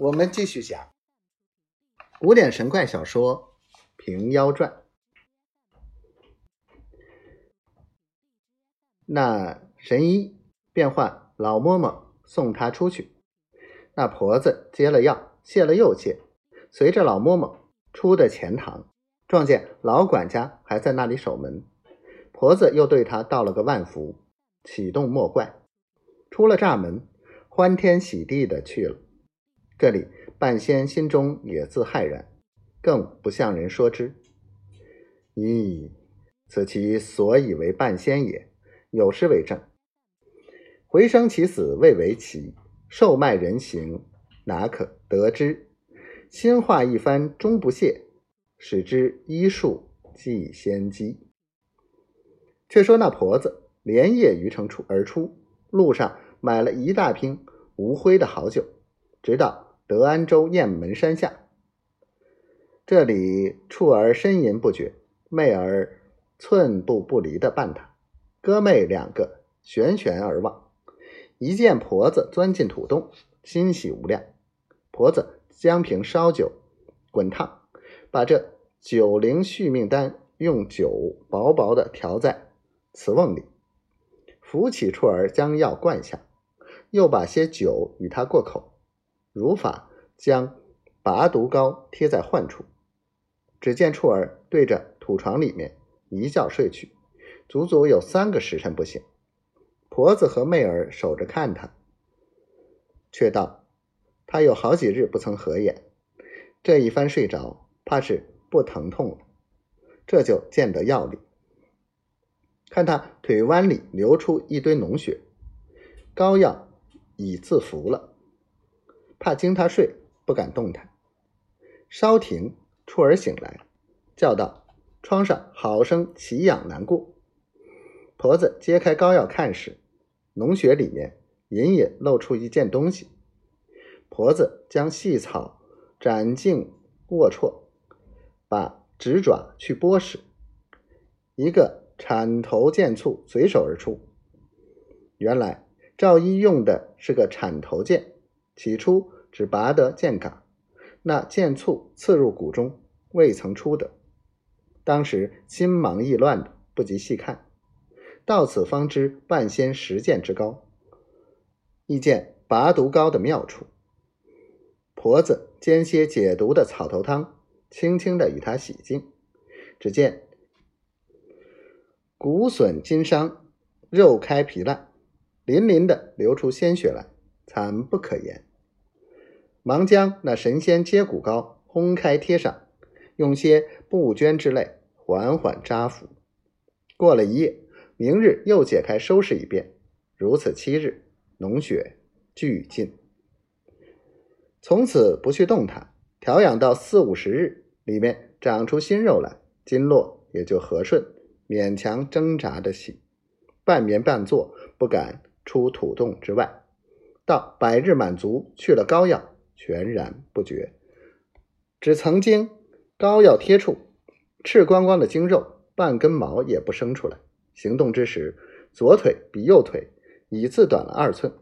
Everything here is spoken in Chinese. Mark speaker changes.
Speaker 1: 我们继续讲古典神怪小说《平妖传》。那神医便唤老嬷嬷送他出去。那婆子接了药，谢了又谢，随着老嬷嬷出的前堂，撞见老管家还在那里守门。婆子又对他道了个万福，启动莫怪，出了栅门，欢天喜地的去了。这里半仙心中也自骇然，更不向人说之。咦，此其所以为半仙也。有诗为证：“回生其死未为奇，售卖人形哪可得知？心化一番终不谢，使之医术即先机。”却说那婆子连夜于城出而出，路上买了一大瓶无灰的好酒，直到。德安州雁门山下，这里处儿呻吟不绝，妹儿寸步不离的伴他，哥妹两个悬悬而望。一见婆子钻进土洞，欣喜无量。婆子将瓶烧酒滚烫，把这九灵续命丹用酒薄薄的调在瓷瓮里，扶起处儿将药灌下，又把些酒与他过口。如法将拔毒膏贴在患处，只见处儿对着土床里面一觉睡去，足足有三个时辰不醒。婆子和妹儿守着看他，却道他有好几日不曾合眼，这一番睡着，怕是不疼痛了，这就见得药力。看他腿弯里流出一堆脓血，膏药已自服了。怕惊他睡，不敢动弹。稍停，初儿醒来，叫道：“窗上好生奇痒难过。”婆子揭开膏药看时，脓血里面隐隐露出一件东西。婆子将细草斩净龌龊，把指爪去剥时，一个铲头剑簇随手而出。原来赵医用的是个铲头剑。起初只拔得剑杆，那剑簇刺入骨中，未曾出的。当时心忙意乱的，不及细看，到此方知半仙实剑之高，亦见拔毒膏的妙处。婆子煎些解毒的草头汤，轻轻的与他洗净，只见骨损筋伤，肉开皮烂，淋淋的流出鲜血来，惨不可言。忙将那神仙接骨膏烘开贴上，用些布绢之类缓缓扎服。过了一夜，明日又解开收拾一遍，如此七日，脓血俱尽。从此不去动它，调养到四五十日，里面长出新肉来，经络也就和顺，勉强挣扎得起，半眠半坐，不敢出土洞之外。到百日满足，去了膏药。全然不觉，只曾经膏药贴处，赤光光的精肉，半根毛也不生出来。行动之时，左腿比右腿已自短了二寸。